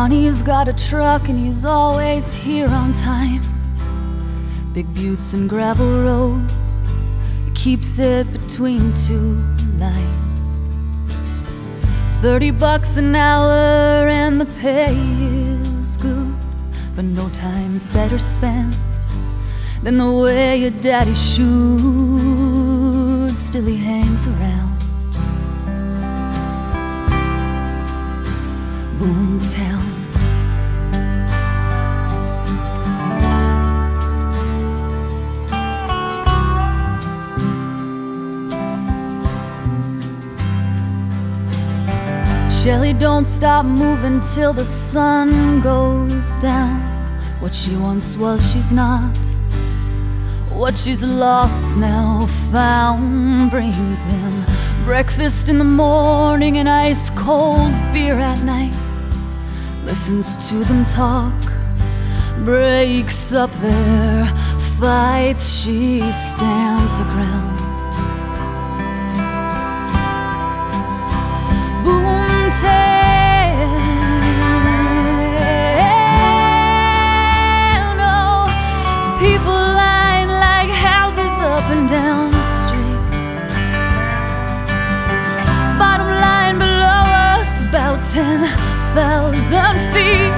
Donnie's got a truck and he's always here on time. Big buttes and gravel roads, he keeps it between two lines. Thirty bucks an hour and the pay is good, but no time's better spent than the way your daddy should. Still, he hangs around. Boomtown. Shelly don't stop moving till the sun goes down. What she once was, she's not. What she's lost's now found brings them breakfast in the morning and ice cold beer at night. Listens to them talk, breaks up their fights. She stands her ground. Boomtown, oh, people line like houses up and down the street. Bottom line below us, about 10,000 feet.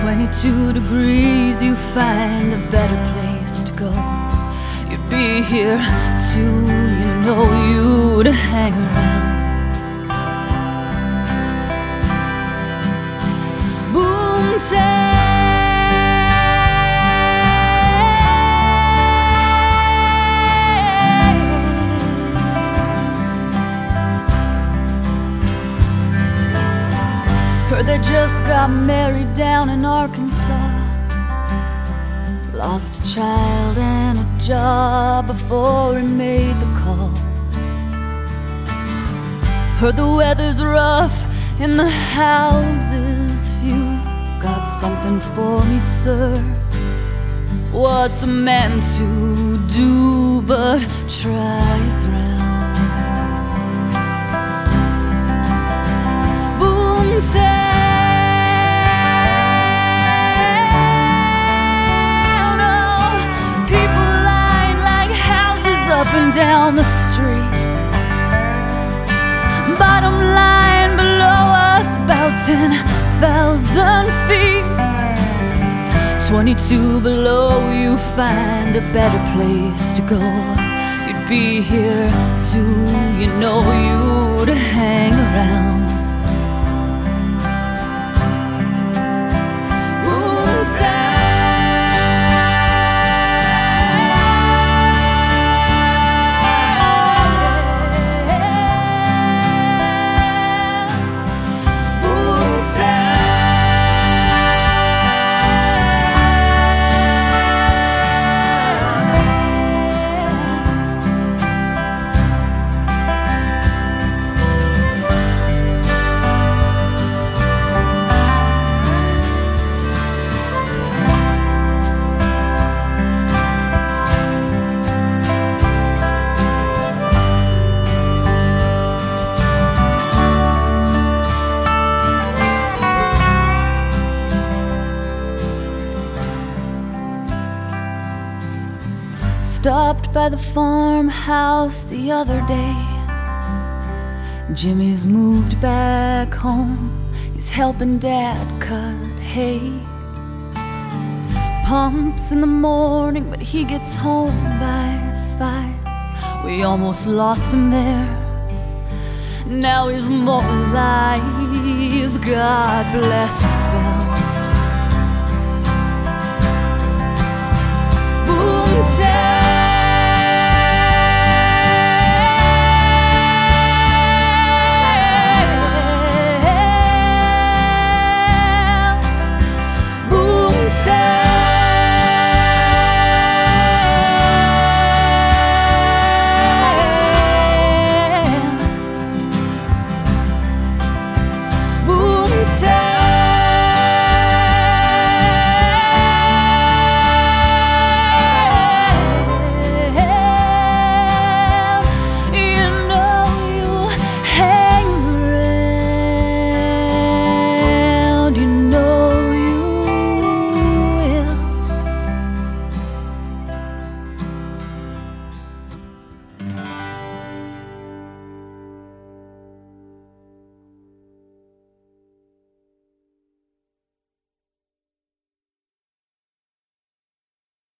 22 degrees, you find a better place to go. You'd be here too, you know you'd hang around. They just got married down in Arkansas. Lost a child and a job before he made the call. Heard the weather's rough and the houses few. Got something for me, sir. What's a man to do but try his round? Boomtown, oh, people line like houses up and down the street. Bottom line below us, about 10,000 feet. 22 below, you find a better place to go. You'd be here too, you know you'd hang around. Stopped by the farmhouse the other day. Jimmy's moved back home. He's helping dad cut hay. Pumps in the morning, but he gets home by five. We almost lost him there. Now he's more alive. God bless the.